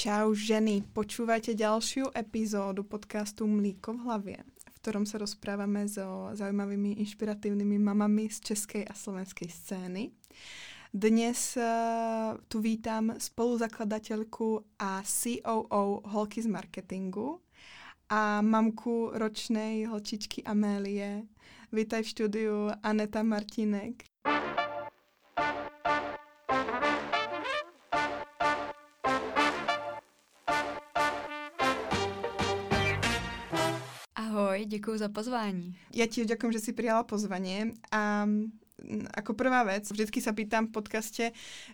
Čau ženy, počúvajte ďalšiu epizódu podcastu Mlíko v hlavě, v ktorom sa rozprávame so zaujímavými inšpiratívnymi mamami z českej a slovenskej scény. Dnes uh, tu vítam spoluzakladateľku a COO Holky z marketingu a mamku ročnej holčičky Amélie. Vítaj v štúdiu Aneta Martinek. Děkuji za pozvání. Ja ti ďakujem, že si prijala pozvanie a ako prvá vec, vždycky sa pýtam v podcaste,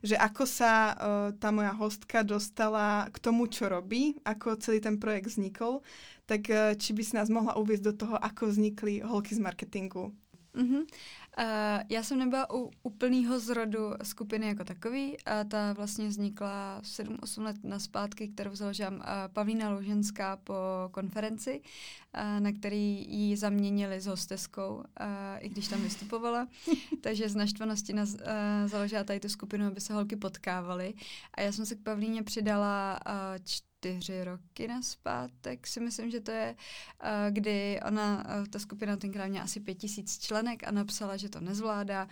že ako sa uh, tá moja hostka dostala k tomu, čo robí, ako celý ten projekt vznikol, tak uh, či by si nás mohla uviezť do toho, ako vznikli holky z marketingu. Uh-huh. Uh, já jsem nebyla u úplného zrodu skupiny jako takový a ta vlastně vznikla 7-8 let na zpátky, kterou založila uh, Pavlína Louženská po konferenci, uh, na který ji zaměnili s hosteskou, i když tam vystupovala. Takže z naštvanosti uh, založila tady tu skupinu, aby se holky potkávaly. A já jsem se k Pavlíně přidala čtyři roky na zpátek, si myslím, že to je, kdy ona, ta skupina tenkrát měla asi pět tisíc členek a napsala, že to nezvládá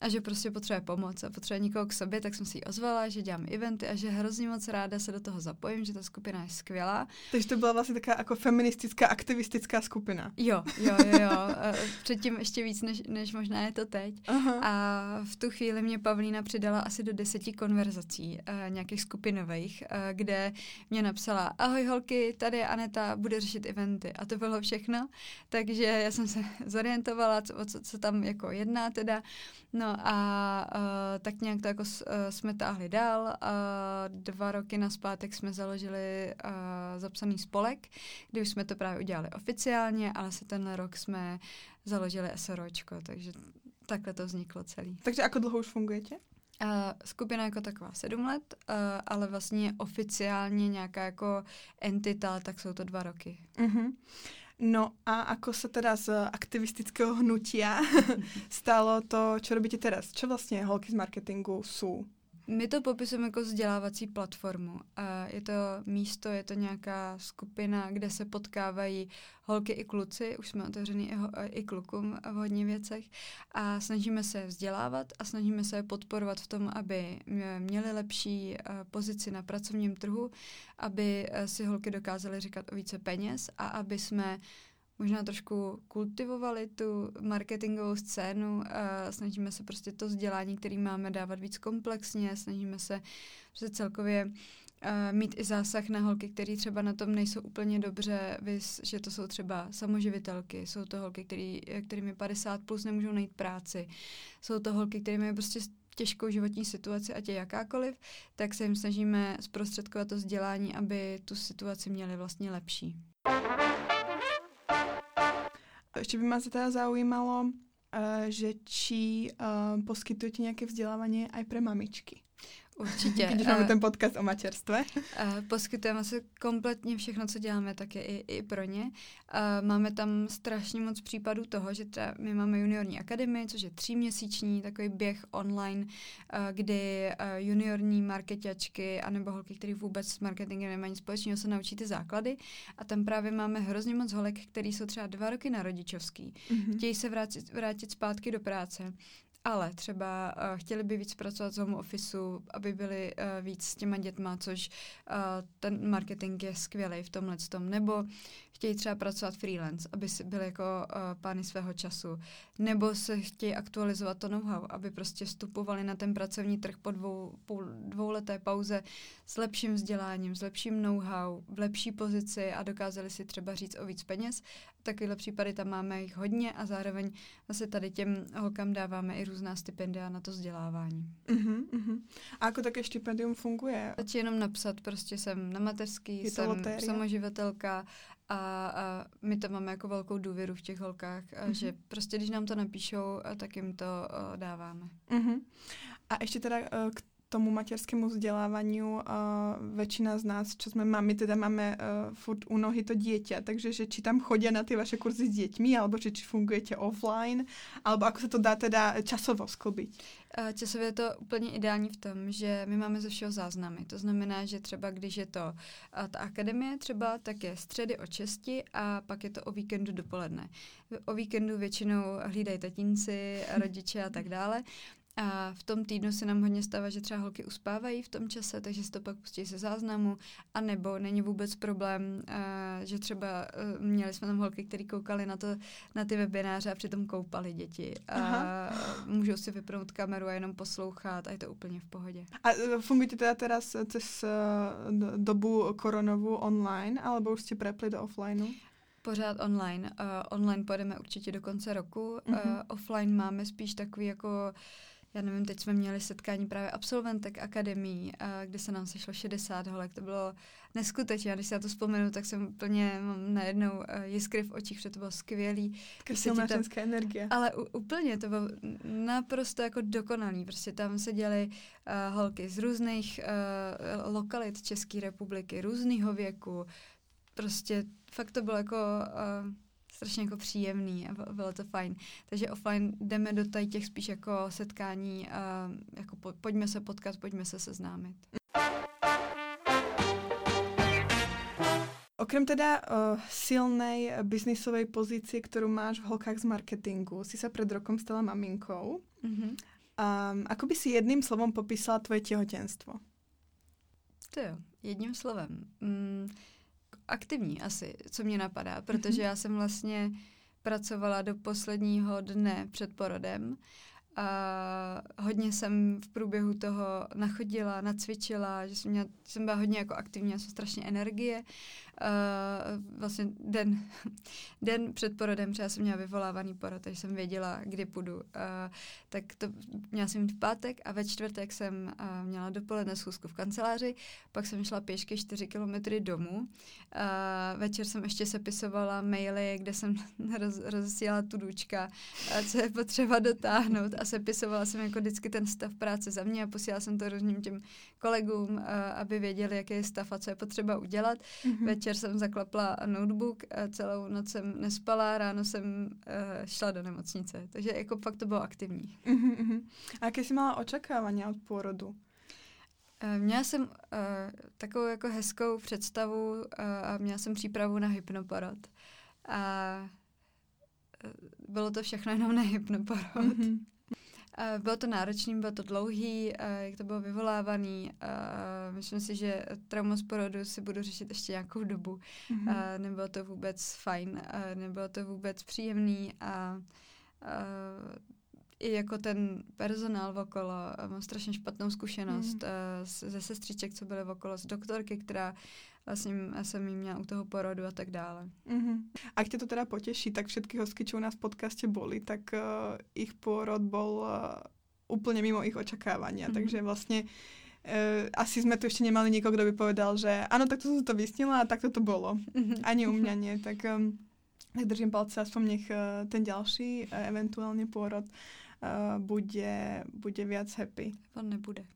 a že prostě potřebuje pomoc a potřebuje někoho k sobě, tak jsem si ji ozvala, že dělám eventy a že hrozně moc ráda se do toho zapojím, že ta skupina je skvělá. Takže to byla vlastně taková jako feministická, aktivistická skupina. Jo, jo, jo, jo. Předtím ještě víc, než, než možná je to teď. Aha. A v tu chvíli mě Pavlína přidala asi do deseti konverzací, nějakých skupinových, kde mě napsala, ahoj holky, tady je Aneta, bude řešit eventy. A to bylo všechno. Takže já jsem se zorientovala, co, co, co tam jako jedná teda. No a uh, tak nějak to jako uh, jsme táhli dál. Uh, dva roky naspátek jsme založili uh, zapsaný spolek, kdy už jsme to právě udělali oficiálně, ale se tenhle rok jsme založili SROčko, takže takhle to vzniklo celý. Takže ako dlouho už fungujete? Uh, skupina jako taková sedm let, uh, ale vlastně oficiálně nějaká jako entita, tak jsou to dva roky. Uh-huh. No a ako sa teda z aktivistického hnutia stalo to, čo robíte teraz? Čo vlastně holky z marketingu sú? My to popisujeme jako vzdělávací platformu. A je to místo, je to nějaká skupina, kde se potkávají holky i kluci, už jsme otevřený i, ho, i klukům v hodně věcech a snažíme se vzdělávat a snažíme se podporovat v tom, aby měli lepší pozici na pracovním trhu, aby si holky dokázaly říkat o více peněz a aby jsme možná trošku kultivovali tu marketingovou scénu a snažíme se prostě to vzdělání, který máme, dávat víc komplexně, snažíme se prostě celkově uh, mít i zásah na holky, které třeba na tom nejsou úplně dobře, vys, že to jsou třeba samoživitelky, jsou to holky, který, kterými 50 plus nemůžou najít práci, jsou to holky, které mají prostě těžkou životní situaci, ať je jakákoliv, tak se jim snažíme zprostředkovat to vzdělání, aby tu situaci měli vlastně lepší. Ešte by ma teda zaujímalo, uh, že či uh, poskytujete nejaké vzdelávanie aj pre mamičky. Určitě. Když máme uh, ten podcast o materstve. Uh, poskytujeme se kompletně všechno, co děláme, tak je i, i pro ně. Uh, máme tam strašně moc případů toho, že třeba my máme juniorní akademii, což je tříměsíční takový běh online, uh, kdy uh, juniorní marketačky anebo holky, které vůbec s marketingem nemají nic společného, se naučí ty základy. A tam právě máme hrozně moc holek, který jsou třeba dva roky na rodičovský. Mm-hmm. Chtějí se vrátit, vrátit zpátky do práce ale třeba uh, chtěli by víc pracovat z home officeu, aby byli uh, víc s těma dětma, což uh, ten marketing je skvělý v tomhle tom. Nebo chtějí třeba pracovat freelance, aby si byli jako uh, pány svého času. Nebo se chtějí aktualizovat to know-how, aby prostě vstupovali na ten pracovní trh po dvou, po dvouleté pauze s lepším vzděláním, s lepším know-how, v lepší pozici a dokázali si třeba říct o víc peněz. Takovéhle případy tam máme jich hodně a zároveň zase tady těm holkám dáváme i různá stipendia na to vzdělávání. Uh-huh, uh-huh. A jako také stipendium funguje? Stačí jenom napsat, prostě jsem na mateřský, jsem lotéria? samoživatelka a, a my to máme jako velkou důvěru v těch holkách, mm-hmm. že prostě když nám to napíšou, tak jim to dáváme. Mm-hmm. A ještě teda k tomu materskému vzdelávaniu väčšina z nás, čo sme mami, teda máme uh, furt u nohy to dieťa, takže že či tam chodia na tie vaše kurzy s deťmi, alebo či, či fungujete offline, alebo ako sa to dá teda časovo sklbiť? Časově je to úplně ideální v tom, že my máme ze všeho záznamy. To znamená, že třeba když je to ta akademie třeba, tak je středy o česti a pak je to o víkendu dopoledne. O víkendu většinou hlídají tatínci, rodiče a tak dále. A v tom týdnu se nám hodně stává, že třeba holky uspávají v tom čase, takže si to pak pustí se záznamu, a nebo není vůbec problém, uh, že třeba uh, měli jsme tam holky, které koukali na, to, na ty webináře a přitom koupali děti. A můžou si vypnout kameru a jenom poslouchat a je to úplně v pohodě. A e, fungujete teda teraz cez uh, dobu koronovu online, alebo už jste prepli do offlineu? Pořád online. Uh, online pojedeme určitě do konce roku. Mm-hmm. Uh, offline máme spíš takový jako uh, já nevím, teď jsme měli setkání právě absolventek akademí, kde se nám sešlo 60 holek, to bylo neskutečné, když si na to vzpomenu, tak jsem úplně mám najednou uh, jiskry v očích, protože to bylo skvělý. Silná tam, energie. Ale u, úplně, to bylo naprosto jako dokonalý, prostě tam se děly uh, holky z různých uh, lokalit České republiky, různého věku, prostě fakt to bylo jako... Uh, strašně jako příjemný a bylo to fajn. Takže offline jdeme do tady těch spíš jako setkání, a jako po, pojďme se potkat, pojďme se seznámit. Okrem teda uh, silnej biznisovej pozície, ktorú máš v holkách z marketingu, si sa pred rokom stala maminkou. Mm-hmm. Um, ako by si jedným slovom popísala tvoje těhotenstvo? To jo, jedním slovem. Mm, aktivní asi, co mě napadá, protože já jsem vlastně pracovala do posledního dne před porodem a hodně jsem v průběhu toho nachodila, nacvičila, že jsem, měla, jsem byla hodně jako aktivní, já jsem strašně energie uh, vlastně den, den před porodem, protože já jsem měla vyvolávaný porod, takže jsem věděla, kdy půjdu. Uh, tak to měla jsem v pátek a ve čtvrtek jsem uh, měla dopoledne schůzku v kanceláři, pak jsem šla pěšky 4 kilometry domů. Uh, večer jsem ještě sepisovala maily, kde jsem roz, rozesílala tu důčka, uh, co je potřeba dotáhnout a sepisovala jsem jako vždycky ten stav práce za mě a posílala jsem to různým těm kolegům, uh, aby věděli, jaký je stav a co je potřeba udělat. Mm-hmm. Večer jsem zaklapla notebook, uh, celou noc jsem nespala, ráno jsem uh, šla do nemocnice. Takže jako fakt to bylo aktivní. Mm-hmm. A jaké jsi měla očekávání od porodu? Měla jsem uh, takovou jako hezkou představu uh, a měla jsem přípravu na hypnoporod. A bylo to všechno jenom na hypnoporod. Mm-hmm. Bylo to náročný, bylo to dlouhý, jak to bylo vyvolávaný. Myslím si, že trauma z porodu si budu řešit ještě nějakou dobu. Mm-hmm. Nebylo to vůbec fajn, nebylo to vůbec příjemný a i jako ten personál okolo, mám strašně špatnou zkušenost mm. ze sestřiček, co byly okolo, z doktorky, která vlastně jsem jí měla u toho porodu a tak dále. Mm-hmm. A tě to teda potěší, tak všetky hostky, čo u nás v podcaste boli, tak uh, ich porod bol uh, úplně mimo ich očakávania, mm-hmm. takže vlastně Uh, asi jsme tu ještě nemali nikoho, kdo by povedal, že ano, tak to jsem to vysnila a tak to to bylo. Mm-hmm. Ani u mě nie. Tak, um, tak držím palce, aspoň nech uh, ten další, uh, eventuálně pôrod, uh, bude, bude viac happy. On nebude.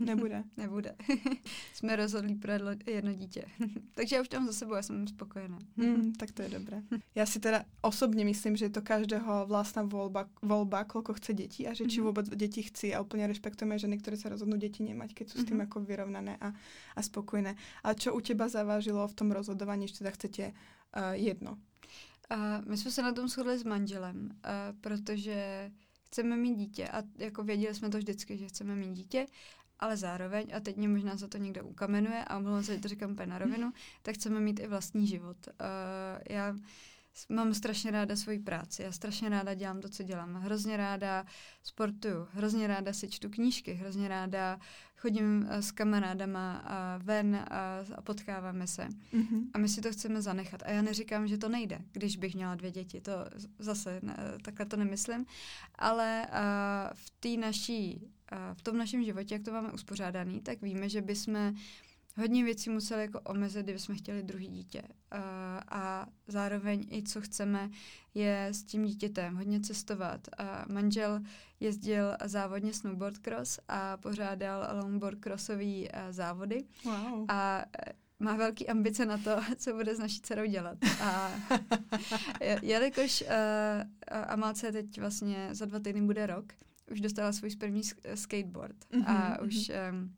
Nebude. nebude. Jsme rozhodli pro jedno dítě. Takže já už tam za sebou, já jsem spokojená. Mm, tak to je dobré. Já si teda osobně myslím, že je to každého vlastná volba, volba kolko chce dětí a že či mm-hmm. vůbec děti chci a úplně respektujeme ženy, které se rozhodnou děti nemať, keď jsou s tím mm-hmm. jako vyrovnané a, a spokojné. A čo u těba zavážilo v tom rozhodování, že teda chcete uh, jedno? Uh, my jsme se na tom shodli s manželem, uh, protože chceme mít dítě a jako věděli jsme to vždycky, že chceme mít dítě, ale zároveň, a teď mě možná za to někdo ukamenuje a omlouvám se, že to říkám úplně na rovinu, tak chceme mít i vlastní život. Uh, já mám strašně ráda svoji práci, já strašně ráda dělám to, co dělám. Hrozně ráda sportuju, hrozně ráda si čtu knížky, hrozně ráda chodím eh, s kamarádama a ven a, a potkáváme se. Mm-hmm. A my si to chceme zanechat. A já neříkám, že to nejde, když bych měla dvě děti. To zase ne, takhle to nemyslím. Ale a, v té naší, v tom našem životě, jak to máme uspořádaný, tak víme, že bychom hodně věcí museli jako omezit, kdyby jsme chtěli druhý dítě. Uh, a zároveň i co chceme, je s tím dítětem hodně cestovat. Uh, manžel jezdil závodně snowboard cross a pořádal longboard crossový uh, závody. Wow. A má velký ambice na to, co bude s naší dcerou dělat. A jelikož uh, Amáce teď vlastně za dva týdny bude rok, už dostala svůj první skateboard mm-hmm, a mhm. už um,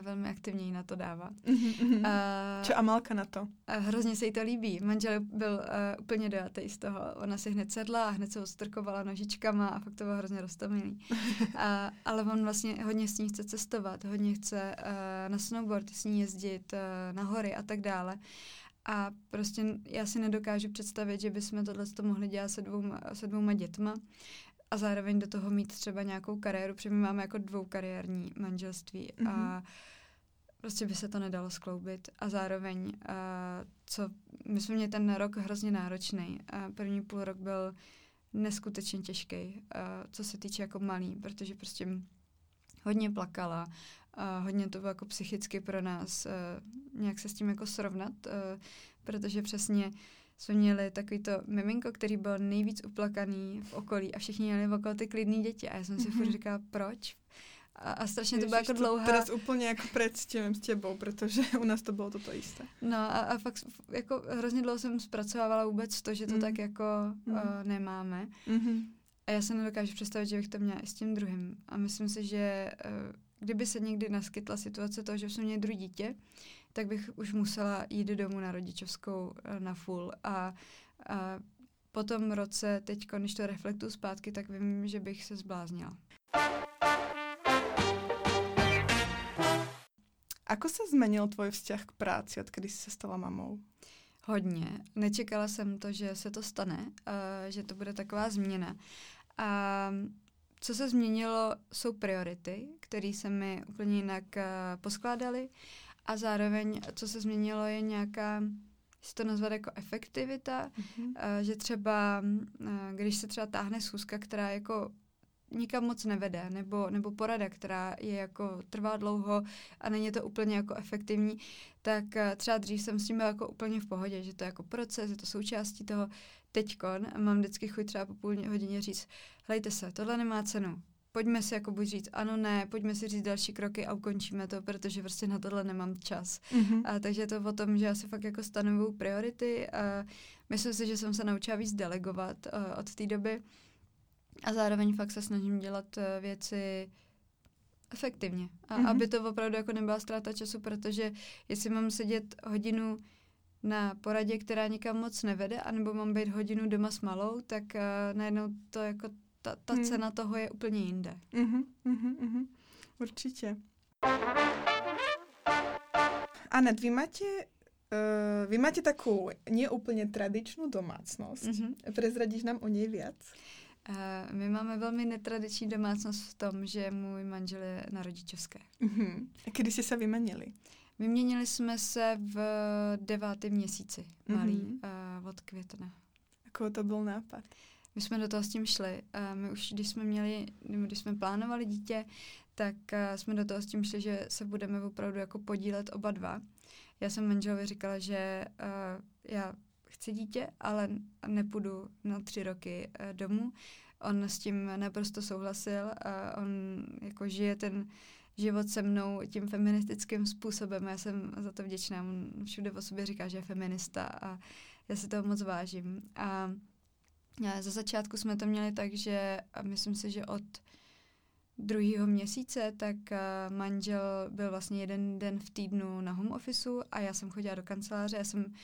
velmi aktivně jí na to dává. Mm-hmm. Uh, Čo Amalka na to? Uh, hrozně se jí to líbí. Manžel byl uh, úplně dojatý z toho. Ona si hned sedla a hned se ostrkovala nožičkama a fakt to bylo hrozně roztomilý. uh, ale on vlastně hodně s ní chce cestovat, hodně chce uh, na snowboard s ní jezdit uh, na hory a tak dále. A prostě já si nedokážu představit, že bychom tohle mohli dělat se dvouma, se dvouma dětma a zároveň do toho mít třeba nějakou kariéru, protože my máme jako dvoukariérní manželství mm-hmm. a mhm. prostě by se to nedalo skloubit. A zároveň, uh, co, my jsme měli ten rok hrozně náročný. Uh, první půl rok byl neskutečně těžký, uh, co se týče jako malý, protože prostě hodně plakala, uh, hodně to bylo jako psychicky pro nás uh, nějak se s tím jako srovnat, uh, protože přesně jsme měli takový to miminko, který byl nejvíc uplakaný v okolí a všichni měli okolo ty klidný děti. A já jsem si mm-hmm. furt mhm. říkala, proč? A, a strašně Ježiš, to bylo jako dlouhá... Teraz úplně jako představím s těbou, protože u nás to bylo toto jisté. No a, a fakt jako hrozně dlouho jsem zpracovávala vůbec to, že to mm. tak jako mm. uh, nemáme. Mm-hmm. A já se nedokážu představit, že bych to měla i s tím druhým. A myslím si, že uh, kdyby se někdy naskytla situace toho, že jsme měli druhé dítě, tak bych už musela jít domů na rodičovskou eh, na full. A, a po tom roce, teď, když to reflektuju zpátky, tak vím, že bych se zbláznila. Ako se změnil tvůj vzťah k práci, odkdy jsi se stala mamou? Hodně. Nečekala jsem to, že se to stane, uh, že to bude taková změna. A co se změnilo, jsou priority, které se mi úplně jinak uh, poskládaly. A zároveň, co se změnilo, je nějaká, si to nazvat jako efektivita, mm-hmm. že třeba, uh, když se třeba táhne schůzka, která jako nikam moc nevede, nebo, nebo porada, která je jako trvá dlouho a není to úplně jako efektivní, tak uh, třeba dřív jsem s tím byla jako úplně v pohodě, že to je jako proces, je to součástí toho. Teďkon mám vždycky chuť třeba po půl hodině říct, hlejte se, tohle nemá cenu, pojďme si jako buď říct ano, ne, pojďme si říct další kroky a ukončíme to, protože prostě na tohle nemám čas. Mm-hmm. A, takže je to o tom, že já si fakt jako stanovuju priority a myslím si, že jsem se naučila víc delegovat uh, od té doby a zároveň fakt se snažím dělat uh, věci efektivně. A mm-hmm. aby to opravdu jako nebyla ztráta času, protože jestli mám sedět hodinu na poradě, která nikam moc nevede, anebo mám být hodinu doma s malou, tak uh, najednou to jako ta, ta hmm. cena toho je úplně jinde. Uh-huh, uh-huh, uh-huh. Určitě. Anet, vy máte, uh, vy máte takovou neúplně tradičnou domácnost. Uh-huh. Prezradíš nám o něj víc? Uh, my máme velmi netradiční domácnost v tom, že můj manžel je na rodičovské. Uh-huh. A kdy jste se vyměnili? Vyměnili jsme se v devátém měsíci, malý, uh-huh. uh, od května. Jakou to byl nápad? My jsme do toho s tím šli. Uh, my už, když jsme měli, když jsme plánovali dítě, tak uh, jsme do toho s tím šli, že se budeme opravdu jako podílet oba dva. Já jsem manželovi říkala, že uh, já chci dítě, ale nepůjdu na tři roky uh, domů. On s tím naprosto souhlasil a on jako žije ten život se mnou tím feministickým způsobem. Já jsem za to vděčná. On všude o sobě říká, že je feminista a já si toho moc vážím. A za začátku jsme to měli tak, že myslím si, že od druhého měsíce, tak manžel byl vlastně jeden den v týdnu na home officeu a já jsem chodila do kanceláře, já jsem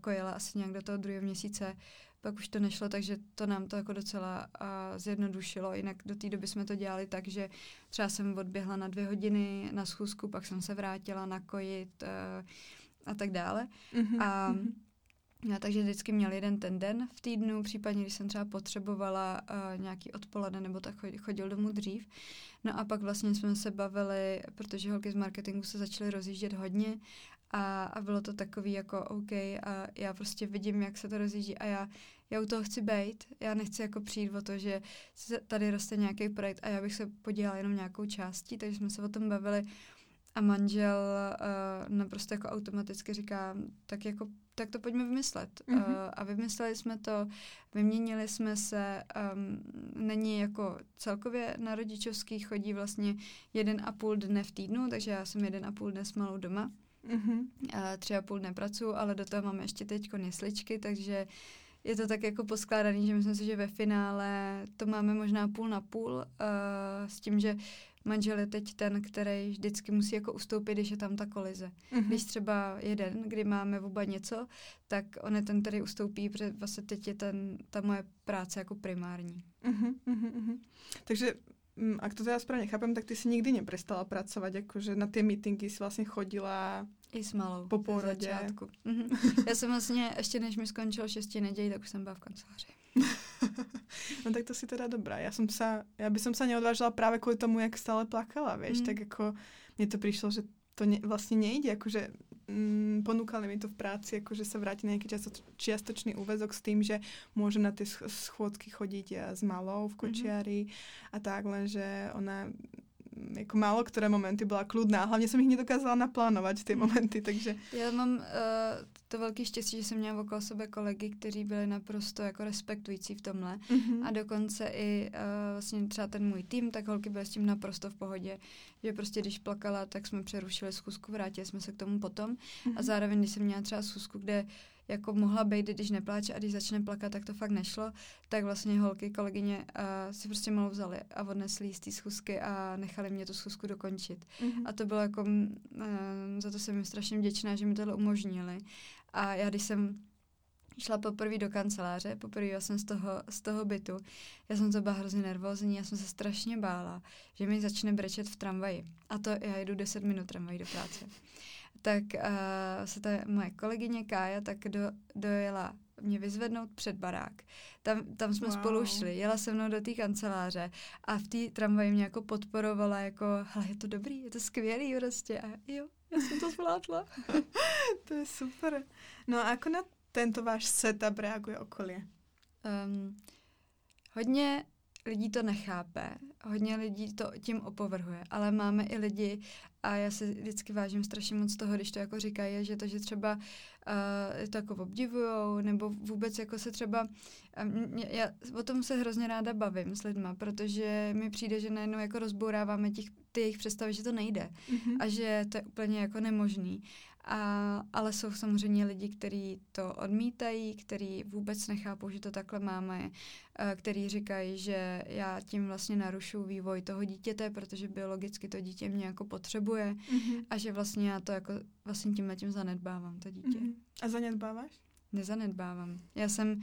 kojela asi nějak do toho druhého měsíce, pak už to nešlo, takže to nám to jako docela uh, zjednodušilo. Jinak do té doby jsme to dělali tak, že třeba jsem odběhla na dvě hodiny na schůzku, pak jsem se vrátila nakojit uh, a tak dále. Mm-hmm, a mm-hmm. Já takže vždycky měl jeden ten den v týdnu, případně když jsem třeba potřebovala uh, nějaký odpoledne nebo tak chodil domů dřív. No a pak vlastně jsme se bavili, protože holky z marketingu se začaly rozjíždět hodně a, a bylo to takový jako OK a já prostě vidím, jak se to rozjíždí a já, já u toho chci být. Já nechci jako přijít o to, že tady roste nějaký projekt a já bych se podělala jenom nějakou částí, takže jsme se o tom bavili a manžel uh, naprosto jako automaticky říká, tak jako tak to pojďme vymyslet. Mm-hmm. Uh, a vymysleli jsme to, vyměnili jsme se, um, není jako celkově na rodičovský, chodí vlastně jeden a půl dne v týdnu, takže já jsem jeden a půl dne s malou doma. Mm-hmm. Uh, tři a půl dne pracuji, ale do toho máme ještě teď jesličky, takže je to tak jako poskládaný, že myslím si, že ve finále to máme možná půl na půl, uh, s tím, že manžel je teď ten, který vždycky musí jako ustoupit, když je tam ta kolize. Mm-hmm. Když třeba jeden, kdy máme oba něco, tak on je ten, který ustoupí, protože vlastně teď je ten, ta moje práce jako primární. Mm-hmm, mm-hmm. Takže mm, ak to teda správně chápem, tak ty si nikdy neprestala pracovat, jakože na ty meetingy si vlastně chodila i s malou. Po porodě. Mm-hmm. Já jsem vlastně, ještě než mi skončilo šesti nedělí, tak už jsem byla v kanceláři. no tak to si teda dobrá. Já jsem se, já by som sa neodvážila právě kvůli tomu, jak stále plakala, vieš, mm. tak jako mně to přišlo, že to ne, vlastně nejde, jakože mm, ponúkali mi to v práci, jakože se vrátí na nějaký často, čiastočný úvezok s tým, že můžu na ty schôdky chodit s malou v mhm. kočiari mm-hmm. a tak, lenže ona jako málo které momenty byla kludná. Hlavně jsem jich nedokázala naplánovat ty mhm. momenty, takže... Já mám uh, to velké štěstí, že jsem měla okolo sebe kolegy, kteří byli naprosto jako respektující v tomhle mm-hmm. a dokonce i uh, vlastně třeba ten můj tým, tak holky byly s tím naprosto v pohodě, že prostě když plakala, tak jsme přerušili schůzku, vrátili jsme se k tomu potom mm-hmm. a zároveň, když jsem měla třeba schůzku, kde jako mohla být, když nepláče a když začne plakat, tak to fakt nešlo, tak vlastně holky, kolegyně uh, si prostě malou vzali a odnesli z té schůzky a nechali mě tu schůzku dokončit. Mm-hmm. A to bylo jako, uh, za to jsem jim strašně vděčná, že mi tohle umožnili. A já když jsem šla poprvé do kanceláře, poprvé jsem z toho, z toho bytu. Já jsem to byla hrozně nervózní, já jsem se strašně bála, že mi začne brečet v tramvaji. A to já jedu 10 minut tramvají do práce tak uh, se ta moje kolegyně Kája tak do, dojela mě vyzvednout před barák. Tam, tam jsme wow. spolu šli, jela se mnou do té kanceláře a v té tramvaji mě jako podporovala, jako, hele, je to dobrý, je to skvělý prostě. A jo, já jsem to zvládla. to je super. No a jako na tento váš setup reaguje okolí? Um, hodně lidí to nechápe, hodně lidí to tím opovrhuje, ale máme i lidi, a já si vždycky vážím strašně moc toho, když to jako říkají, že to, že třeba uh, to jako obdivujou, nebo vůbec jako se třeba, um, já o tom se hrozně ráda bavím s lidma, protože mi přijde, že najednou jako rozbouráváme těch, ty jejich představy, že to nejde mm-hmm. a že to je úplně jako nemožný. A, ale jsou samozřejmě lidi, kteří to odmítají, kteří vůbec nechápou, že to takhle máme, kteří říkají, že já tím vlastně narušu vývoj toho dítěte, protože biologicky to dítě mě jako potřebuje mm-hmm. a že vlastně já to jako vlastně tímhle tím zanedbávám, to dítě. Mm-hmm. A zanedbáváš? Nezanedbávám. Já jsem, uh,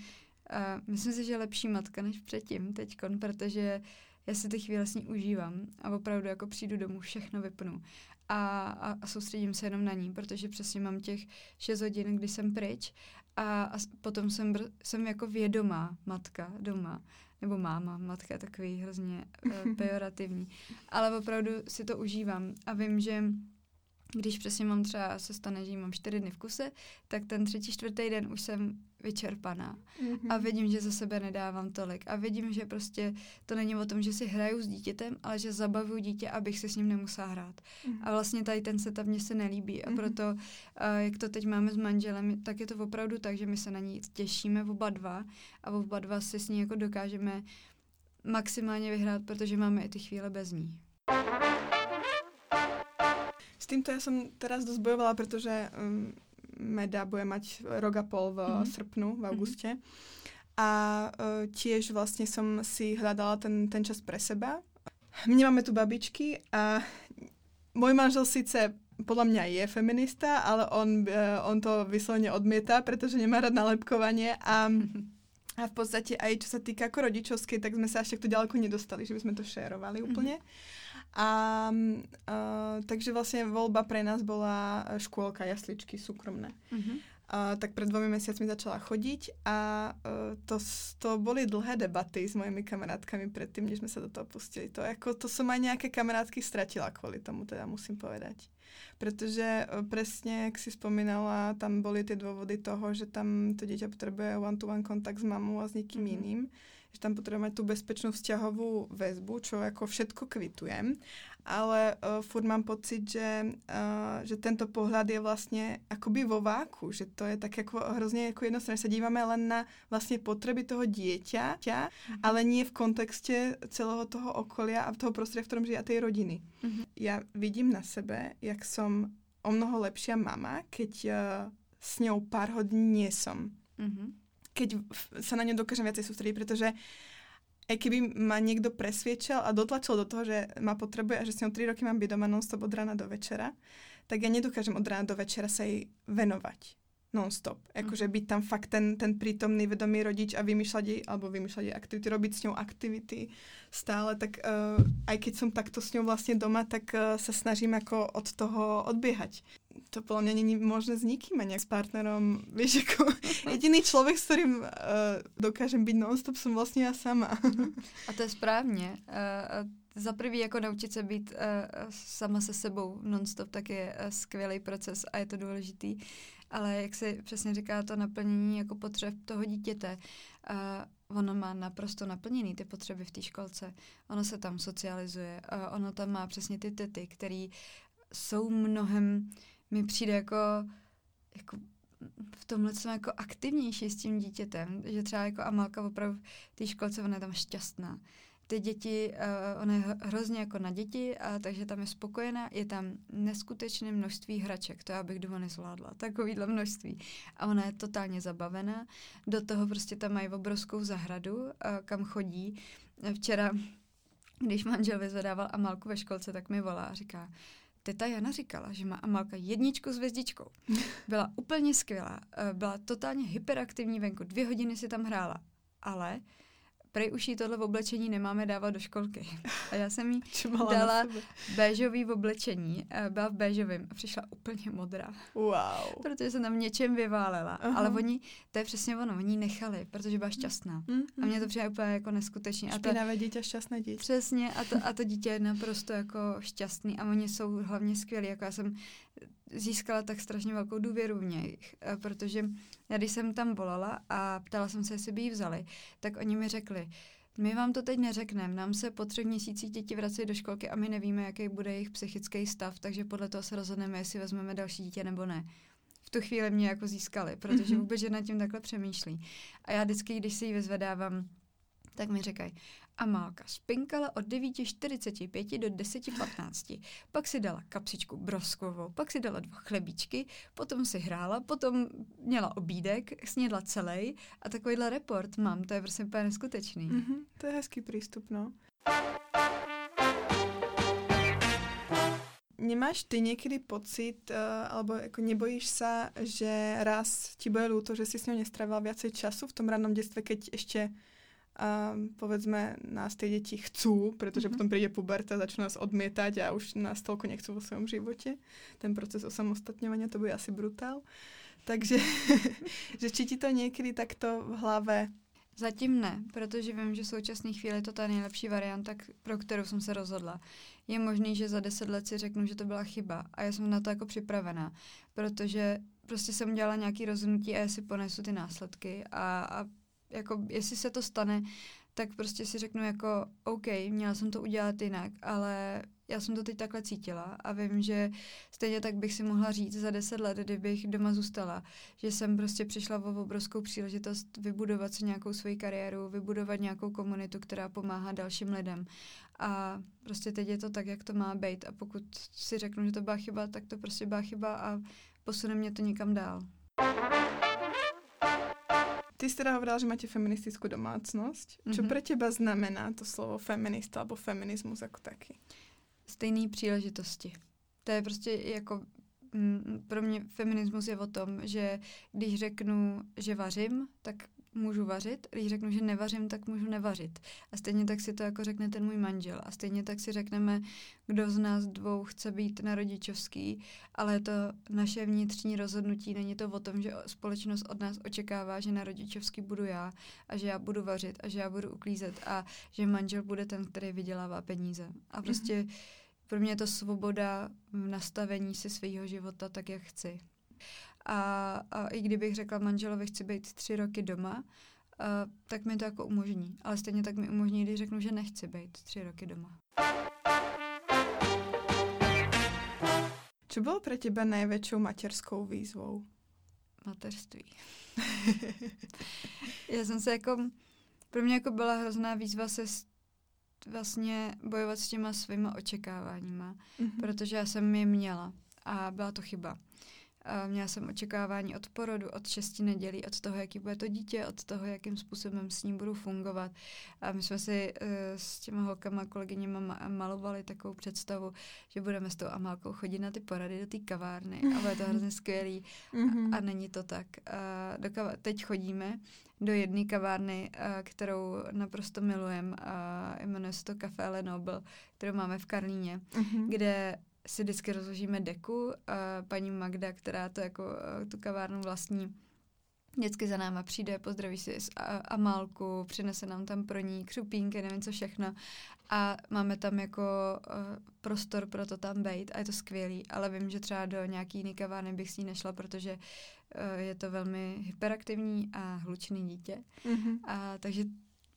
myslím si, že lepší matka než předtím teďkon, protože já si ty chvíle s ní užívám a opravdu jako přijdu domů, všechno vypnu a, a, a soustředím se jenom na ní, protože přesně mám těch 6 hodin, kdy jsem pryč a, a potom jsem, br- jsem jako vědomá matka doma, nebo máma, matka je takový hrozně uh, pejorativní, ale opravdu si to užívám a vím, že když přesně mám třeba, se stane, že mám čtyři dny v kuse, tak ten třetí, čtvrtý den už jsem vyčerpaná. Mm-hmm. A vidím, že za sebe nedávám tolik. A vidím, že prostě to není o tom, že si hraju s dítětem, ale že zabavuju dítě, abych se s ním nemusela hrát. Mm-hmm. A vlastně tady ten setup mně se nelíbí. A mm-hmm. proto, uh, jak to teď máme s manželem, tak je to opravdu tak, že my se na ní těšíme oba dva a oba dva si s ní jako dokážeme maximálně vyhrát, protože máme i ty chvíle bez ní. S týmto ja som teraz dosť bojovala, pretože um, Meda bude mať rok a pol v mm-hmm. srpnu, v mhm. auguste. Mm-hmm. A uh, tiež vlastne som si hľadala ten, ten čas pre seba. My máme tu babičky a môj manžel síce podľa mňa je feminista, ale on, uh, on to vyslovene odmieta, pretože nemá rád nalepkovanie a a v podstate aj čo sa týka ako rodičovskej, tak sme sa až takto ďaleko nedostali, že by sme to šerovali úplne. Mm-hmm. A uh, takže vlastně volba pre nás bola škôlka, jasličky súkromné. Uh-huh. Uh, tak pred dvomi mesiacmi začala chodiť a uh, to, to boli dlhé debaty s mojimi kamarátkami predtým, než sme sa do toho pustili. To, jako, to som aj nejaké kamarátky stratila kvôli tomu, teda musím povedať. Protože uh, presne, jak si spomínala, tam boli tie dôvody toho, že tam to dieťa potrebuje one-to-one kontakt s mamou a s niekým mm-hmm. iným že tam potrebujeme tú bezpečnú vzťahovú väzbu, čo ako všetko kvitujem, ale uh, furt mám pocit, že, uh, že tento pohľad je vlastne akoby vo váku, že to je tak ako hrozně jako jednostranné. Se díváme len na vlastně potřeby toho dieťa, mm-hmm. ale nie v kontexte celého toho okolia a toho prostredia, v ktorom žije a tej rodiny. Mm-hmm. Ja vidím na sebe, jak som o mnoho lepšia mama, keď uh, s ňou pár hodín nie som. Mm-hmm. Keď sa na ňu dokážem viacej sústrediť, pretože aj keby ma niekto presviečal a dotlačil do toho, že ma potrebuje a že s ňou 3 roky mám byť doma non-stop od rána do večera, tak ja nedokážem od rána do večera sa jej venovať non-stop. Jakože mhm. být tam fakt ten, ten prítomný, vedomý rodič a vymýšľať jej, alebo vymýšľať jej aktivity, robiť s ňou aktivity stále, tak uh, aj keď som takto s ňou vlastně doma, tak uh, sa snažím jako od toho odbiehať. To podľa mňa není možné s nikým, ani s partnerom. Vieš, jako jediný člověk, s kterým uh, dokážem být non-stop, som vlastně já sama. a to je správně. Uh, za prvý jako naučit se být uh, sama se sebou non-stop, tak je uh, skvělý proces a je to důležitý ale jak se přesně říká, to naplnění jako potřeb toho dítěte, uh, ono má naprosto naplněný ty potřeby v té školce. Ono se tam socializuje, uh, ono tam má přesně ty tety, které jsou mnohem, mi přijde jako, jako v tomhle jsem jako aktivnější s tím dítětem, že třeba jako Amalka opravdu v té školce, ona je tam šťastná ty děti, uh, ona je hrozně jako na děti, a takže tam je spokojená, je tam neskutečné množství hraček, to já bych doma nezvládla, takovýhle množství. A ona je totálně zabavená, do toho prostě tam mají obrovskou zahradu, uh, kam chodí. Včera, když manžel vyzvedával Amalku ve školce, tak mi volá a říká, Teta Jana říkala, že má Amalka jedničku s hvězdičkou. Byla úplně skvělá, eh, byla totálně hyperaktivní venku, dvě hodiny si tam hrála, ale prej už jí tohle oblečení nemáme dávat do školky. A já jsem jí dala béžový oblečení, eh, byla v béžovém a přišla úplně modrá. Wow. Protože se tam něčem vyválela. Uh-huh. Ale oni, to je přesně ono, oni nechali, protože byla šťastná. Uh-huh. A mě to přijde úplně jako neskutečně. Špinavé dítě, šťastné dítě. Přesně, a to, a to dítě je naprosto jako šťastný a oni jsou hlavně skvělí. Jako já jsem získala tak strašně velkou důvěru v nich, eh, protože já když jsem tam volala a ptala jsem se, jestli by ji vzali, tak oni mi řekli, my vám to teď neřekneme, nám se po třech měsících děti vrací do školky a my nevíme, jaký bude jejich psychický stav, takže podle toho se rozhodneme, jestli vezmeme další dítě nebo ne. V tu chvíli mě jako získali, protože mm-hmm. vůbec že nad tím takhle přemýšlí. A já vždycky, když si ji vyzvedávám, tak mi říkají, Amálka spinkala od 9.45 do 10.15. Pak si dala kapsičku broskovou, pak si dala dva chlebíčky, potom si hrála, potom měla obídek, snědla celý a takovýhle report mám, to je prostě úplně neskutečný. Mm-hmm, to je hezký přístup, no. Nemáš ty někdy pocit, uh, alebo jako nebojíš se, že raz ti bude ľúto, že si s ňou nestravila viacej času v tom rannom dětstve, keď ještě a povedzme nás ty děti chcú, protože mm-hmm. potom přijde puberta, začne nás odmietať a už nás tolko nechcú vo svém životě. Ten proces osamostatňovania, to bude asi brutál. Takže, že či ti to někdy takto v hlave Zatím ne, protože vím, že v současné chvíli je to ta nejlepší varianta, pro kterou jsem se rozhodla. Je možný, že za deset let si řeknu, že to byla chyba a já jsem na to jako připravená, protože prostě jsem udělala nějaký rozhodnutí a já si ponesu ty následky a, a jako jestli se to stane, tak prostě si řeknu jako OK, měla jsem to udělat jinak, ale já jsem to teď takhle cítila a vím, že stejně tak bych si mohla říct za deset let, kdybych doma zůstala, že jsem prostě přišla o obrovskou příležitost vybudovat si nějakou svoji kariéru, vybudovat nějakou komunitu, která pomáhá dalším lidem. A prostě teď je to tak, jak to má být a pokud si řeknu, že to byla chyba, tak to prostě byla chyba a posune mě to někam dál. Ty jsi teda hovorila, že máte feministickou domácnost. Mm-hmm. Čo mhm. pre teba znamená to slovo feminista alebo feminismus jako taky? Stejné příležitosti. To je prostě jako mm, pro mě feminismus je o tom, že když řeknu, že vařím, tak můžu vařit, když řeknu, že nevařím, tak můžu nevařit. A stejně tak si to jako řekne ten můj manžel. A stejně tak si řekneme, kdo z nás dvou chce být na rodičovský, ale je to naše vnitřní rozhodnutí. Není to o tom, že společnost od nás očekává, že na rodičovský budu já a že já budu vařit a že já budu uklízet a že manžel bude ten, který vydělává peníze. A prostě mm-hmm. pro mě je to svoboda v nastavení si svého života tak, jak chci. A, a i kdybych řekla manželovi, chci být tři roky doma, tak mi to jako umožní. Ale stejně tak mi umožní, když řeknu, že nechci být tři roky doma. Co bylo pro tebe největší mateřskou výzvou? Mateřství. Já jsem se jako, pro mě jako byla hrozná výzva se vlastně bojovat s těma svýma očekáváníma, mm-hmm. protože já jsem je měla a byla to chyba. Měla jsem očekávání od porodu, od šesti nedělí, od toho, jaký bude to dítě, od toho, jakým způsobem s ním budu fungovat. A my jsme si uh, s těma holkama, kolegyněma malovali takovou představu, že budeme s tou Amálkou chodit na ty porady do té kavárny a bude to hrozně skvělý. A, mm-hmm. a není to tak. Uh, do kava- teď chodíme do jedné kavárny, uh, kterou naprosto milujeme. Uh, jmenuje se to Café Lenoble, kterou máme v Karlíně, mm-hmm. kde si vždycky rozložíme deku a paní Magda, která to jako tu kavárnu vlastní, vždycky za náma přijde, pozdraví si s Amálku, přinese nám tam pro ní křupínky, nevím co všechno a máme tam jako uh, prostor pro to tam být a je to skvělý, ale vím, že třeba do nějaký jiný kavárny bych s ní nešla, protože uh, je to velmi hyperaktivní a hlučný dítě. Mm-hmm. A takže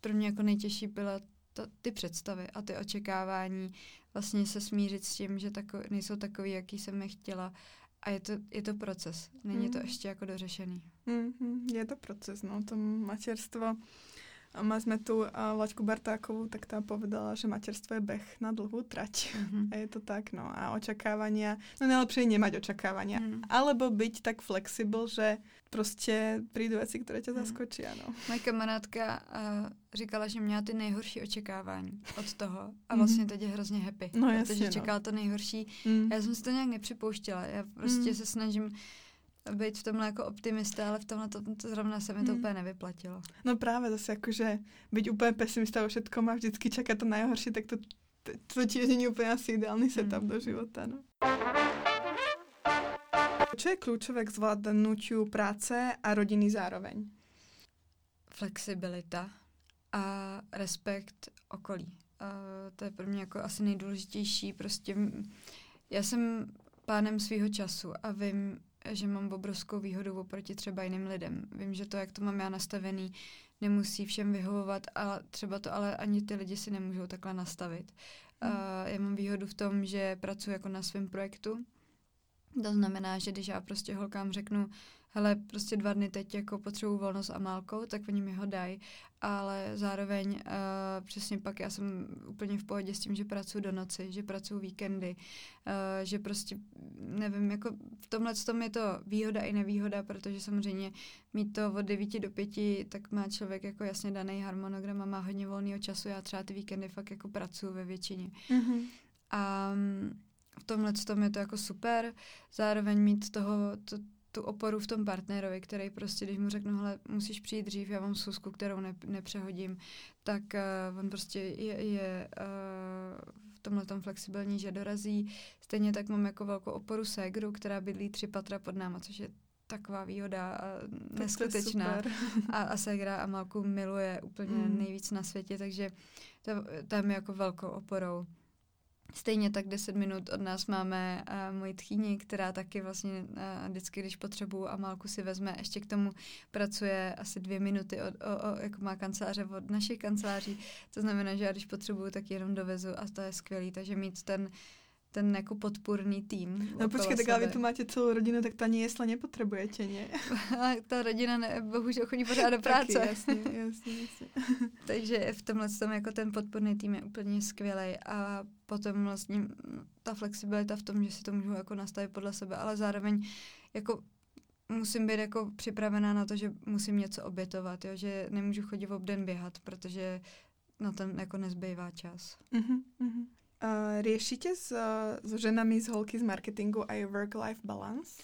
pro mě jako nejtěžší byla to, ty představy a ty očekávání, vlastně se smířit s tím, že tako, nejsou takový, jaký jsem je chtěla. A je to, je to proces, není mm. to ještě jako dořešený. Mm-hmm. Je to proces, no, to materstvo a jsme tu a Laďku Bartákovou, tak ta povedala, že materstvo je beh na dlhou trať. Mm-hmm. A je to tak, no. A očakávania, no najlepšie je nemať očakávania. Mm. Alebo byť tak flexible, že prostě přijdu věci, které tě mhm. zaskočí, ano. Moje kamarádka uh, říkala, že měla ty nejhorší očekávání od toho a vlastně mm. teď je hrozně happy, no, protože jasně, no. čekala to nejhorší. Mm. Já jsem si to nějak nepřipouštěla, já prostě mm. se snažím být v tomhle jako optimista, ale v tomhle to, to zrovna se mi to hmm. úplně nevyplatilo. No právě zase jako, že být úplně pesimista o všetkom a vždycky čekat to nejhorší, tak to, to, to tiež není úplně asi ideální setup hmm. do života. No. Co je klíčové k zvládnutí práce a rodiny zároveň? Flexibilita a respekt okolí. A to je pro mě jako asi nejdůležitější. Prostě já jsem pánem svého času a vím, že mám obrovskou výhodu oproti třeba jiným lidem. Vím, že to, jak to mám já nastavený, nemusí všem vyhovovat a třeba to ale ani ty lidi si nemůžou takhle nastavit. Hmm. Uh, já mám výhodu v tom, že pracuji jako na svém projektu. To znamená, že když já prostě holkám řeknu, hele, prostě dva dny teď jako potřebuji volnost a málkou, tak oni mi ho dají, ale zároveň uh, přesně pak já jsem úplně v pohodě s tím, že pracuji do noci, že pracuji víkendy, uh, že prostě, nevím, jako v tomhle tom je to výhoda i nevýhoda, protože samozřejmě mít to od 9 do 5, tak má člověk jako jasně daný harmonogram a má hodně volného času, já třeba ty víkendy fakt jako pracuji ve většině. Mm-hmm. A v tomhle tom je to jako super, zároveň mít toho, to, tu oporu v tom partnerovi, který prostě, když mu řeknu, hele, musíš přijít dřív, já mám susku, kterou ne, nepřehodím, tak uh, on prostě je, je uh, v tomhle tom flexibilní, že dorazí. Stejně tak mám jako velkou oporu ségru, která bydlí tři patra pod náma, což je taková výhoda a neskutečná. A, a Segra a Malku miluje úplně mm. nejvíc na světě, takže tam je jako velkou oporou. Stejně tak 10 minut od nás máme uh, moji tchýni, která taky vlastně uh, vždycky, když potřebuju a Malku si vezme, ještě k tomu pracuje asi dvě minuty, od, o, o, jako má kanceláře od našich kanceláří. To znamená, že já když potřebuju, tak jenom dovezu a to je skvělý. Takže mít ten ten jako podpůrný tým. No počkej, tak ale vy tu máte celou rodinu, tak ta ani jesle nepotřebujete, ne? ta rodina ne, bohužel chodí pořád do práce. Taky, jasně, jasně, jasně. Takže v tomhle tom jako ten podporný tým je úplně skvělý a potom vlastně ta flexibilita v tom, že si to můžu jako nastavit podle sebe, ale zároveň jako musím být jako připravená na to, že musím něco obětovat, jo? že nemůžu chodit v obden běhat, protože na ten jako nezbývá čas. Uh-huh, uh-huh. Uh, riešite s, s ženami z holky z marketingu aj work-life balance?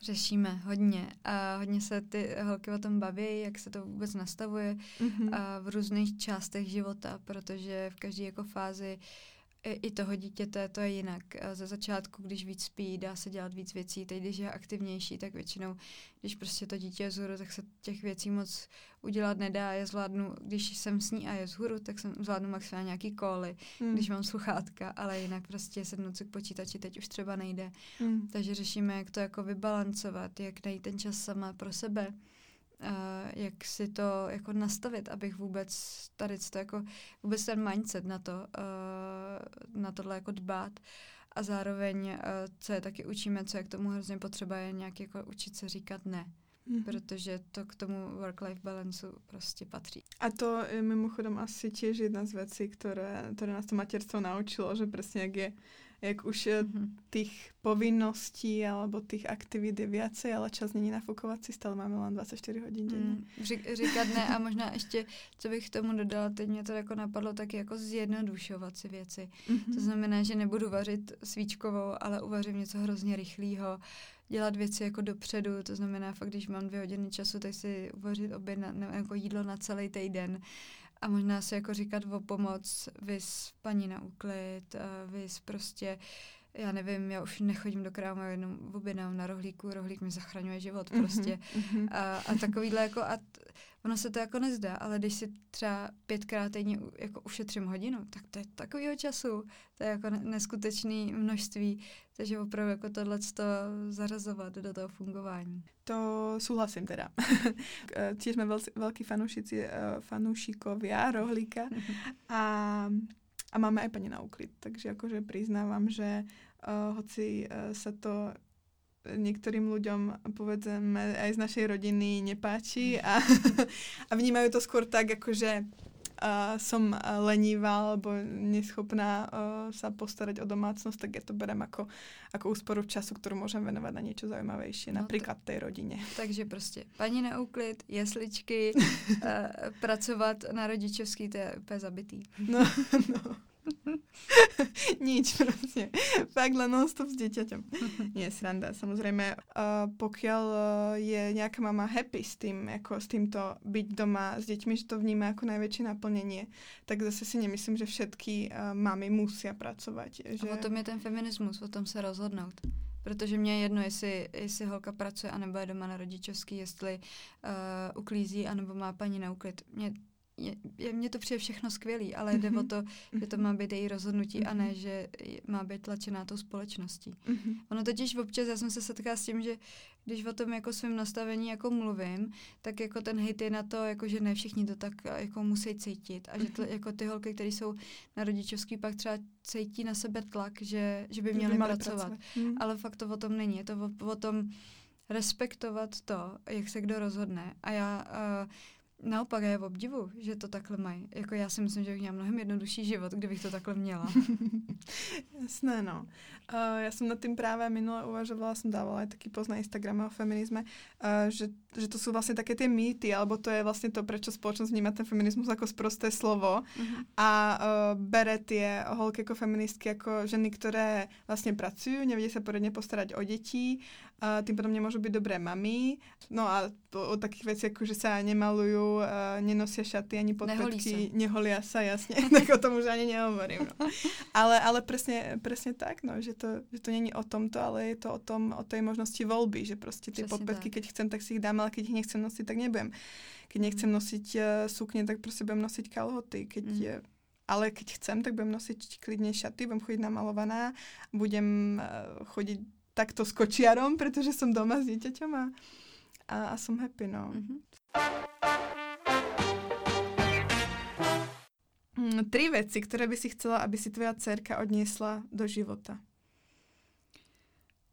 Řešíme hodně a hodně se ty holky o tom baví, jak se to vůbec nastavuje mm-hmm. a v různých částech života, protože v každé jako fázi uh, i toho dítěte to je jinak. Ze začátku, když víc spí, dá se dělat víc věcí. Teď, když je aktivnější, tak většinou, když prostě to dítě je zhůru, tak se těch věcí moc udělat nedá. Já zvládnu, když jsem s ní a je zhůru, tak jsem zvládnu maximálně nějaký koly, hmm. když mám sluchátka, ale jinak prostě sednout si k počítači teď už třeba nejde. Hmm. Takže řešíme, jak to jako vybalancovat, jak najít ten čas sama pro sebe jak si to jako nastavit, abych vůbec tady to jako, vůbec ten mindset na to, uh, na tohle jako dbát. A zároveň, uh, co je taky učíme, co je k tomu hrozně potřeba, je nějak jako učit se říkat ne. Mm-hmm. Protože to k tomu work-life balanceu prostě patří. A to je mimochodom asi tiež jedna z vecí, ktoré, ktoré nás to materstvo naučilo, že presne jak je jak už mm-hmm. tých povinností alebo tých aktivít je viacej, ale čas není nafukovací, stále máme len 24 hodin denně. Mm, říkat ne a možná ještě, co bych k tomu dodala, teď mě to jako napadlo taky jako zjednodušovat si věci. Mm-hmm. To znamená, že nebudu vařit svíčkovou, ale uvařím něco hrozně rychlého, dělat věci jako dopředu, to znamená fakt, když mám dvě hodiny času, tak si uvařit oběd na, jako jídlo na celý týden a možná si jako říkat o pomoc, vys paní na úklid, vys prostě já nevím, já už nechodím do krámu, jenom objednám na rohlíku, rohlík mi zachraňuje život mhm, prostě. Mm-hmm. A, a takovýhle jako, a t, ono se to jako nezdá, ale když si třeba pětkrát týdně jako ušetřím hodinu, tak to je takovýho času, to je jako neskutečné množství, takže opravdu jako tohle to zarazovat do toho fungování. To souhlasím teda. Tiež jsme velký fanúšici, uh, fanúšikovia rohlíka a, a máme aj paní na úklid, takže jakože přiznávám, že uh, hoci uh, sa to niektorým ľuďom, povedzme, aj z našej rodiny nepáči a, a vnímajú to skôr tak, akože uh, som lenivá alebo neschopná uh, sa postarať o domácnosť, tak ja to berem ako, ako úsporu času, ktorú môžem venovať na niečo zaujímavejšie, no napríklad tej rodine. Takže prostě paní na úklid, jesličky, uh, pracovat na rodičovský, to je úplně zabitý. No, no. Nič proste. Fakt len non-stop s dieťaťom. Nie, sranda. Samozrejme, uh, pokiaľ uh, je nejaká mama happy s tým, ako s týmto byť doma s deťmi, že to vníma ako najväčšie naplnenie, tak zase si nemyslím, že všetky uh, mamy musia pracovať. Že... A o tom je ten feminismus, o tom se rozhodnout. Protože mě je jedno, jestli, jestli holka pracuje, anebo je doma na rodičovský, jestli uh, uklízí, anebo má paní na úklid. Mě je, mně to přijde všechno skvělý, ale mm-hmm. jde o mhm. to, že to má být její rozhodnutí mm-hmm. a ne, mhm. že má být tlačená tou společností. Mm-hmm. Ono totiž občas, já jsem se setkala s tím, že když o tom jako svém nastavení jako mluvím, tak jako ten hejt je na to, jako že ne všichni to tak jako musí cítit a že mhm. jako ty holky, které jsou na rodičovský, pak třeba cítí na sebe tlak, že, že by měly by pracovat. pracovat. Mm. Ale fakt to o tom není. Je to o, o tom respektovat to, jak se kdo rozhodne. A já uh, Naopak, já je v obdivu, že to takhle mají. Jako já si myslím, že bych měla mnohem jednodušší život, kdybych to takhle měla. Jasné, no. Uh, já jsem nad tím právě minule uvažovala, jsem dávala aj taký post na Instagrame o feminizme, uh, že, že to jsou vlastně také ty mýty, alebo to je vlastně to, proč společnost vnímá ten feminismus jako sprosté slovo uh-huh. a uh, bere tie holky jako feministky jako ženy, které vlastně pracují, nevědí se poradně postarat o děti, a tým potom nemôžu byť dobré mami. No a to, o takých veci, ako že sa nemalujú, uh, nenosia šaty ani podpetky, neholia sa, jasne, tak o tom už ani nehovorím. No. Ale, ale presne, presne tak, no, že to, že to není o tomto, ale je to o tom, o tej možnosti voľby, že proste tie podpetky, keď chcem, tak si ich dám, ale keď ich nechcem nosiť, tak nebudem. Keď nechcem nosiť uh, sukne, tak proste budem nosiť kalhoty. Keď mm. je, ale keď chcem, tak budem nosiť klidne šaty, budem chodiť namalovaná, budem uh, chodiť takto s kočiarom, pretože som doma s dieťaťom a, a, a som happy, no. Mm-hmm. Tri veci, ktoré by si chcela, aby si tvoja dcerka odniesla do života.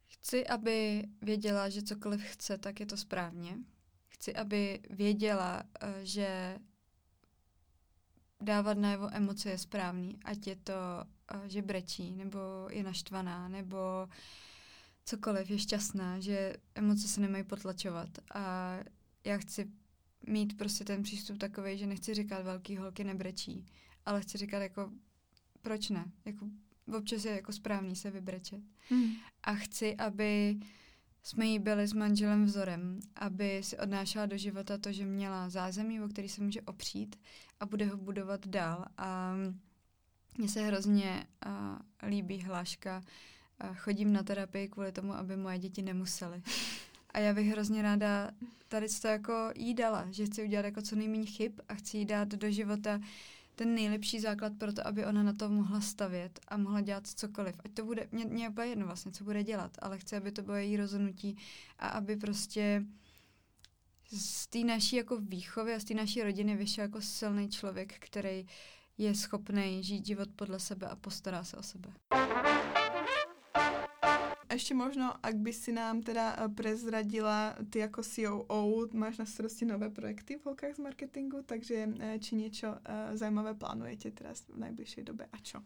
Chci, aby věděla, že cokoliv chce, tak je to správně. Chci, aby věděla, eh, že dávat najevo emoce je správný, ať je to, eh, že brečí, nebo je naštvaná, nebo uh, cokoliv je šťastná, že emoce se nemají potlačovat a já chci mít prostě ten přístup takový, že nechci říkat velký holky nebrečí, ale chci říkat jako proč ne, jako občas je jako správný se vybrečet. Hmm. A chci, aby jsme jí byli s manželem vzorem, aby si odnášela do života to, že měla zázemí, o který se může opřít a bude ho budovat dál. A mně se hrozně uh, líbí hláška chodím na terapii kvůli tomu, aby moje děti nemusely. A já bych hrozně ráda tady to jako jí dala, že chci udělat jako co nejméně chyb a chci jí dát do života ten nejlepší základ pro to, aby ona na to mohla stavět a mohla dělat cokoliv. Ať to bude, mě, mě je jedno vlastně, co bude dělat, ale chci, aby to bylo její rozhodnutí a aby prostě z té naší jako výchovy a z té naší rodiny vyšel jako silný člověk, který je schopný žít život podle sebe a postará se o sebe. Ještě možno, ak by si nám teda eh, prezradila, ty jako COO máš na starosti nové projekty v holkách z marketingu, takže eh, či něco uh, zajímavé plánujete teraz v nejbližší době a čo?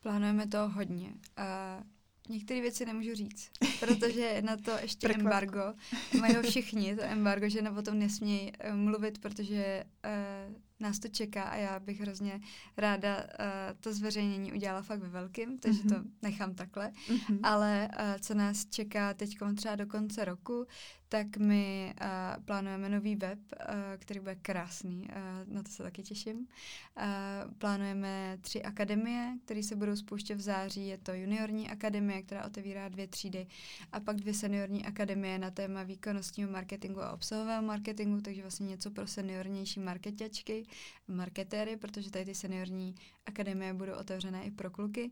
Plánujeme to hodně. Uh, Některé věci nemůžu říct, protože na to ještě embargo. Mají ho všichni, to embargo, že na tom nesmějí uh, mluvit, protože uh, nás to čeká a já bych hrozně ráda uh, to zveřejnění udělala fakt ve velkým, takže mm-hmm. to mhm. nechám takhle. Mm-hmm. Ale uh, co nás čeká teď třeba do konce roku, tak my uh, plánujeme nový web, uh, který bude krásný, uh, na to se taky těším. Uh, plánujeme tři akademie, které se budou spouštět v září. Je to juniorní akademie, která otevírá dvě třídy a pak dvě seniorní akademie na téma výkonnostního marketingu a obsahového marketingu, takže vlastně něco pro seniornější marketačky, marketéry, protože tady ty seniorní akademie budou otevřené i pro kluky.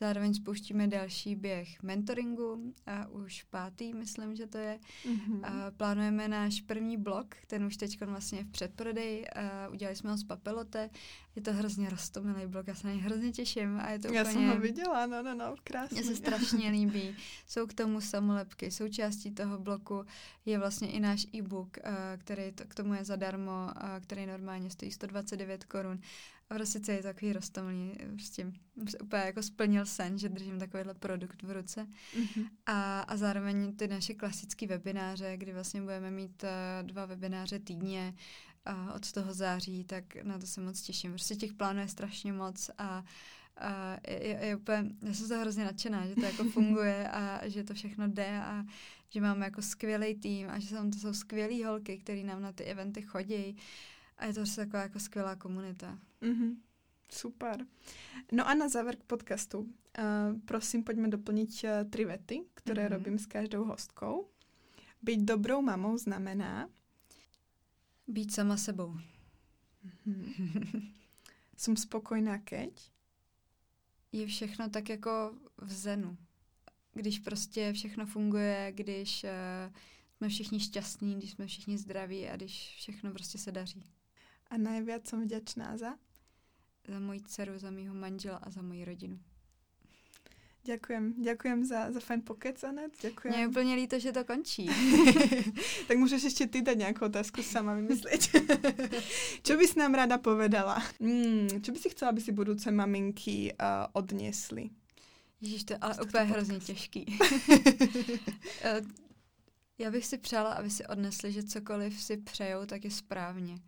Zároveň spouštíme další běh mentoringu, a už pátý, myslím, že to je. Mm-hmm. A plánujeme náš první blog, ten už teď vlastně v předprodeji. A udělali jsme ho z papelote. Je to hrozně rostomilý blog, já se na něj hrozně těším. A je to já úplně, jsem ho viděla, no, no, no, krásně. Mně se strašně líbí. Jsou k tomu samolepky, součástí toho bloku je vlastně i náš e-book, který to, k tomu je zadarmo, který normálně stojí 129 korun. A prostě je takový rostomilý, prostě se úplně jako splnil sen, že držím takovýhle produkt v ruce. Mm-hmm. A, a zároveň ty naše klasické webináře, kdy vlastně budeme mít uh, dva webináře týdně uh, od toho září, tak na to se moc těším. Prostě těch plánů je strašně moc a a je, je úplně, já jsem to hrozně nadšená, že to jako funguje a že to všechno jde a že máme jako skvělý tým a že jsou, to jsou skvělé holky, které nám na ty eventy chodí a je to prostě taková jako skvělá komunita. Mm-hmm. Super. No a na závěr k podcastu. Uh, prosím, pojďme doplnit uh, tři vety, které mm-hmm. robím s každou hostkou. Být dobrou mamou znamená... Být sama sebou. Mm-hmm. Jsem spokojná, keď? Je všechno tak jako v zenu. Když prostě všechno funguje, když uh, jsme všichni šťastní, když jsme všichni zdraví a když všechno prostě se daří. A nejvíc jsem vděčná za? Za moji dceru, za mýho manžela a za moji rodinu. Děkujem, děkujem za, za fajn pokec, Anet. Děkujem. Mě je úplně líto, že to končí. tak můžeš ještě ty dát nějakou otázku sama vymyslet. čo bys nám ráda povedala? Hmm, čo by si chcela, aby si budoucí maminky uh, odnesly? Ježíš, to je ale úplně hrozně těžký. Eh, já bych si přála, aby si odnesli, že cokoliv si přejou, tak je správně.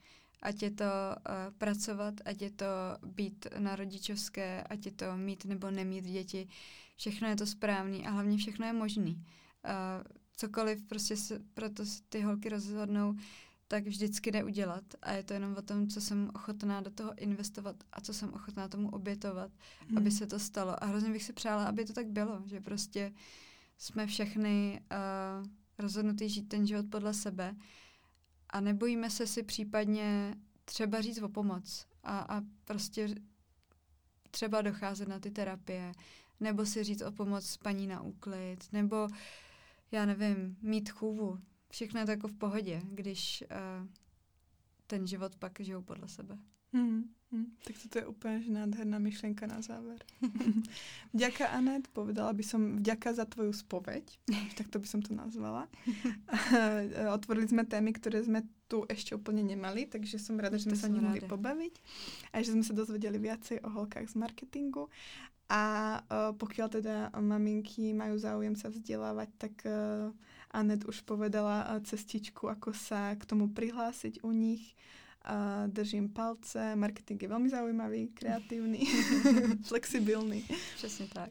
Ať je to uh, pracovat, ať je to být na rodičovské, ať je to mít nebo nemít děti. Všechno je to správný a hlavně všechno je možný. Uh, cokoliv prostě se, proto ty holky rozhodnou, tak vždycky jde udělat. A je to jenom o tom, co jsem ochotná do toho investovat a co jsem ochotná tomu obětovat, hmm. aby se to stalo. A hrozně bych si přála, aby to tak bylo, že prostě jsme všechny uh, rozhodnutý žít ten život podle sebe a nebojíme se si případně třeba říct o pomoc a, a prostě třeba docházet na ty terapie, nebo si říct o pomoc paní na úklid, nebo já nevím, mít chůvu. Všechno je to jako v pohodě, když uh, ten život pak žijou podle sebe. Hmm, hmm, tak to je úplně nádherná myšlenka na záver. vďaka Anet, povedala by som vďaka za tvoju spoveď, tak to by som to nazvala. Otvorili jsme témy, které jsme tu ještě úplně nemali, takže jsem ráda, že jsme se o nich mohli pobavit a že jsme se dozvěděli viacej o holkách z marketingu. A uh, pokiaľ teda maminky majú záujem sa vzdelávať, tak uh, Anet už povedala uh, cestičku, ako sa k tomu prihlásiť u nich a držím palce. Marketing je velmi zaujímavý, kreativní, flexibilní. Přesně tak.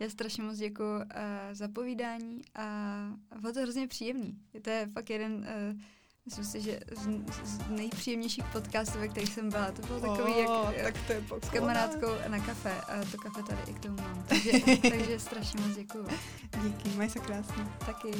Já strašně moc děkuji uh, za povídání a bylo to hrozně příjemný. To je fakt jeden, uh, myslím si, že z, z nejpříjemnějších podcastů, ve kterých jsem byla. To bylo takový, oh, jak tak to je s kamarádkou na kafe. A to kafe tady i k tomu mám. Takže, takže strašně moc děkuji. Díky, maj se krásně. Taky.